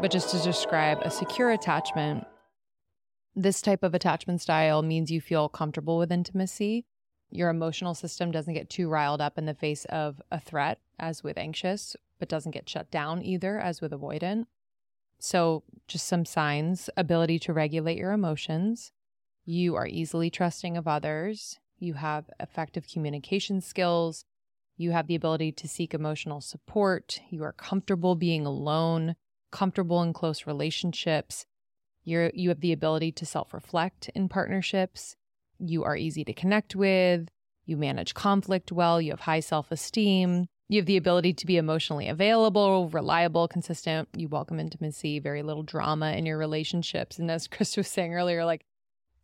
But just to describe a secure attachment, this type of attachment style means you feel comfortable with intimacy. Your emotional system doesn't get too riled up in the face of a threat, as with anxious, but doesn't get shut down either, as with avoidant. So, just some signs ability to regulate your emotions. You are easily trusting of others. You have effective communication skills. You have the ability to seek emotional support. You are comfortable being alone, comfortable in close relationships. You're, you have the ability to self reflect in partnerships. You are easy to connect with. You manage conflict well. You have high self esteem. You have the ability to be emotionally available, reliable, consistent. You welcome intimacy, very little drama in your relationships. And as Chris was saying earlier, like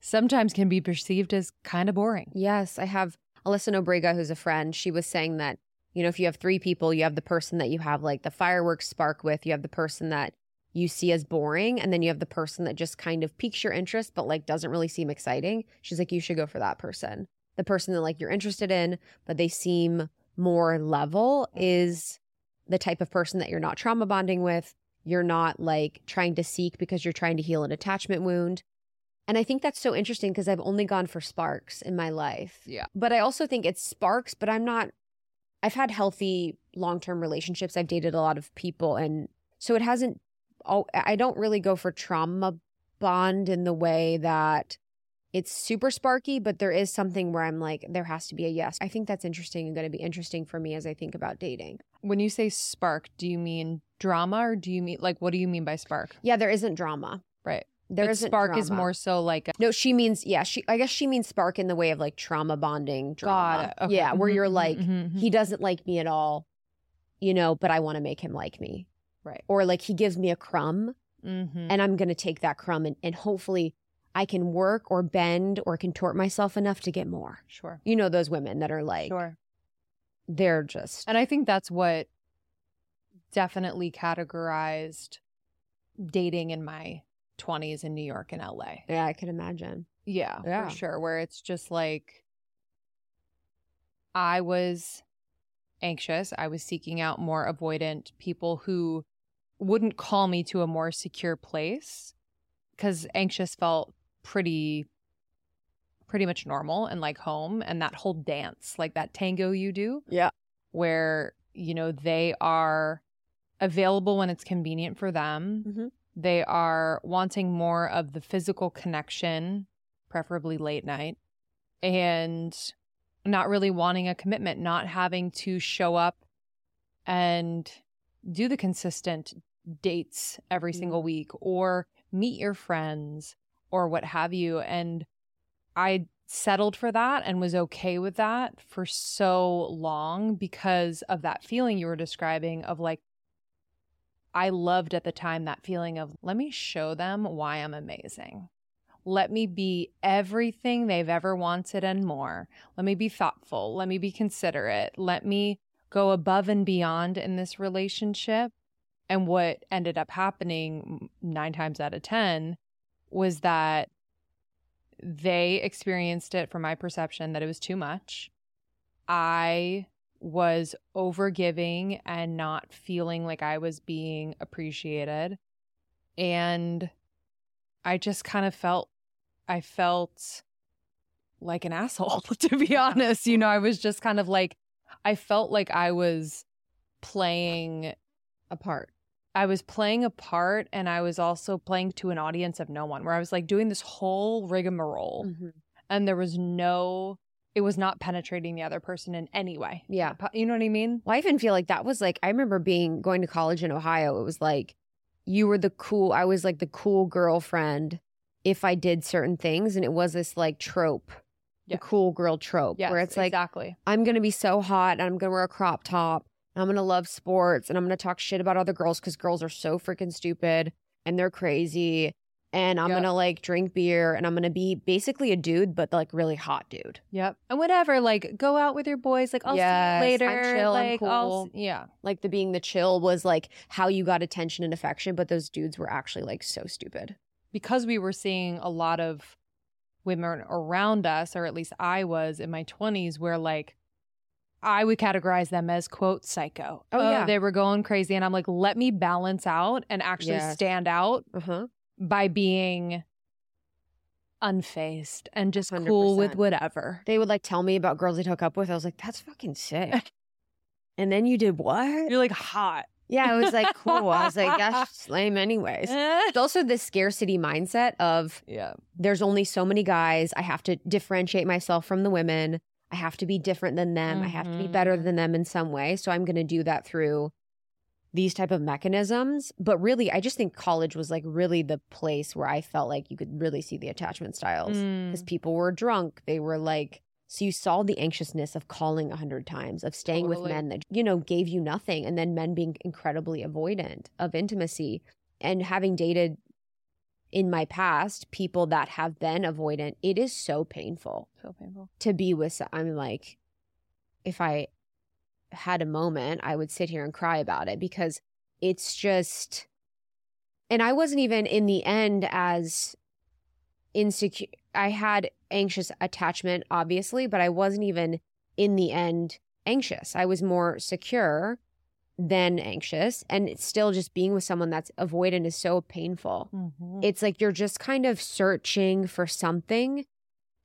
sometimes can be perceived as kind of boring. Yes, I have Alyssa Nobriga, who's a friend. She was saying that, you know, if you have three people, you have the person that you have like the fireworks spark with, you have the person that you see as boring, and then you have the person that just kind of piques your interest, but like doesn't really seem exciting. She's like, you should go for that person. The person that like you're interested in, but they seem more level is the type of person that you're not trauma bonding with. You're not like trying to seek because you're trying to heal an attachment wound. And I think that's so interesting because I've only gone for sparks in my life. Yeah. But I also think it's sparks, but I'm not, I've had healthy long term relationships. I've dated a lot of people. And so it hasn't, oh, I don't really go for trauma bond in the way that it's super sparky, but there is something where I'm like, there has to be a yes. I think that's interesting and going to be interesting for me as I think about dating. When you say spark, do you mean drama or do you mean like what do you mean by spark? Yeah, there isn't drama. Right. There But spark is more so like a, No, she means yeah. She I guess she means spark in the way of like trauma bonding drama. It. Okay. Yeah, where Mhm, you're mhm, like mhm, mhm. he doesn't like me at all, you know, but I want to make him like me. Right. Or like he gives me a crumb Mhm. and I'm gonna take that crumb and, and hopefully I can work or bend or contort myself enough to get more. Sure. You know those women that are like Sure. they're just And I think that's what definitely categorized dating in my 20s in New York and LA. yeah, I can imagine. Yeah, Yeah. for sure. Where it's just like I was anxious. I was seeking out more avoidant people who wouldn't call me to a more secure place because anxious felt pretty pretty much normal and like home and that whole dance like that tango you do Yeah. where you know they are available when it's convenient for them Mhm. They are wanting more of the physical connection preferably late night and not really wanting a commitment not having to show up and do the consistent dates every Mhm. single week or meet your friends or what have you and I settled for that and was okay with that for so long because of that feeling you were describing of like I loved at the time that feeling of let me show them why I'm amazing. Let me be everything they've ever wanted and more. Let me be thoughtful. Let me be considerate. Let me go above and beyond in this relationship. And what ended up happening nine times out of 10 was that they experienced it from my perception that it was too much. I was overgiving and not feeling like I was being appreciated. And I just kind of felt, I felt like an asshole, to be honest. You know, I was just kind of like, I felt like I was playing a part. I was playing a part and I was also playing to an audience of no one, where I was like doing this whole rigmarole Mhm. and there was no, it was not penetrating the other person in any way. Yeah. You know what I mean? Well, I even feel like that was like I remember being going to college in Ohio. It was like you were the cool. I was like the cool girlfriend if I did certain things, and it was this like trope, Yeah. the cool girl trope, Yes, where it's like exactly. I'm gonna be so hot, and I'm gonna wear a crop top, and I'm gonna love sports, and I'm gonna talk shit about other girls because girls are so freaking stupid and they're crazy. And I'm Yep. gonna like drink beer and I'm gonna be basically a dude, but like really hot dude. Yep. And whatever, like go out with your boys. Like I'll Yes, see you later. I'm chill, I'm like I'll, cool. yeah. Like the being the chill was like how you got attention and affection, but those dudes were actually like so stupid. because we were seeing a lot of women around us, or at least I was in my 20s, where like I would categorize them as quote psycho. Oh, yeah. they were going crazy, and I'm like, let me balance out and actually Yes. stand out Uh-huh. By being unfazed and just cool with whatever. They would like tell me about girls they'd hook up with. I was like, that's fucking sick. and then you did what? You're like hot. Yeah, I was like, cool. I was like, that's lame anyways. It's also the scarcity mindset of yeah. there's only so many guys. I have to differentiate myself from the women. I have to be different than them. I have to be better Mhm. than them in some way. So I'm going to do that through these type of mechanisms. But really, I just think college was like really the place where I felt like you could really see the attachment styles because Mm. people were drunk. They were like, so you saw the anxiousness of calling a hundred times, of staying with men that, you know, gave you nothing. And then men being incredibly avoidant of intimacy and having dated in my past people that have been avoidant, it is so painful So painful. to be with. I'm like, if I had a moment, I would sit here and cry about it because it's just, and I wasn't even in the end as insecure. I had anxious attachment, obviously, but I wasn't even in the end anxious. I was more secure than anxious. And it's still just being with someone that's avoidant is so painful Mhm. it's like you're just kind of searching for something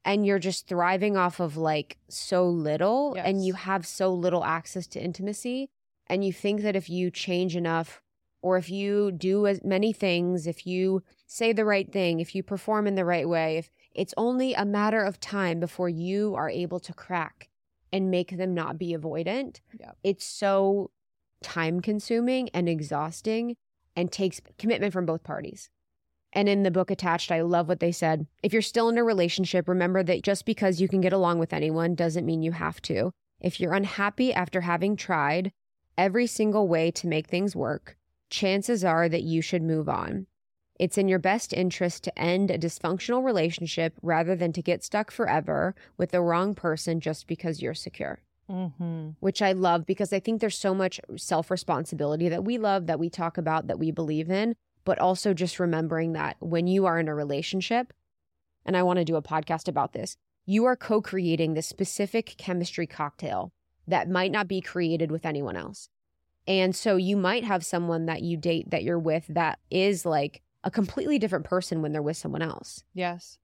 and you're just thriving off of like so little and you have so little access to intimacy and you think that if you change enough or if you do as many things if you say the right thing if you perform in the right way if it's only a matter of time before you are able to crack and make them not be avoidant Yep. it's so time consuming and exhausting and takes commitment from both parties. And in the book attached, I love what they said. If you're still in a relationship, remember that just because you can get along with anyone doesn't mean you have to. If you're unhappy after having tried every single way to make things work, chances are that you should move on. It's in your best interest to end a dysfunctional relationship rather than to get stuck forever with the wrong person just because you're secure Mhm. which I love because I think there's so much self responsibility that we love, that we talk about, that we believe in, but also just remembering that when you are in a relationship, and I want to do a podcast about this, you are co creating this specific chemistry cocktail that might not be created with anyone else. And so you might have someone that you date that you're with that is like a completely different person when they're with someone else Yes.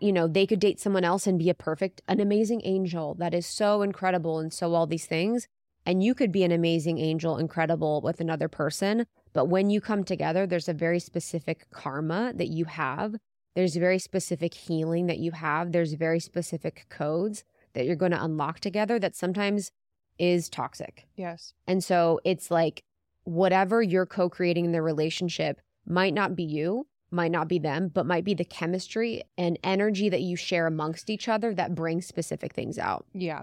you know, they could date someone else and be a perfect, an amazing angel that is so incredible and so all these things. And you could be an amazing angel, incredible with another person. But when you come together, there's a very specific karma that you have. There's very specific healing that you have. There's very specific codes that you're going to unlock together that sometimes is toxic. Yes. And so it's like whatever you're co creating in the relationship might not be you, might not be them, but might be the chemistry and energy that you share amongst each other that brings specific things out. Yeah.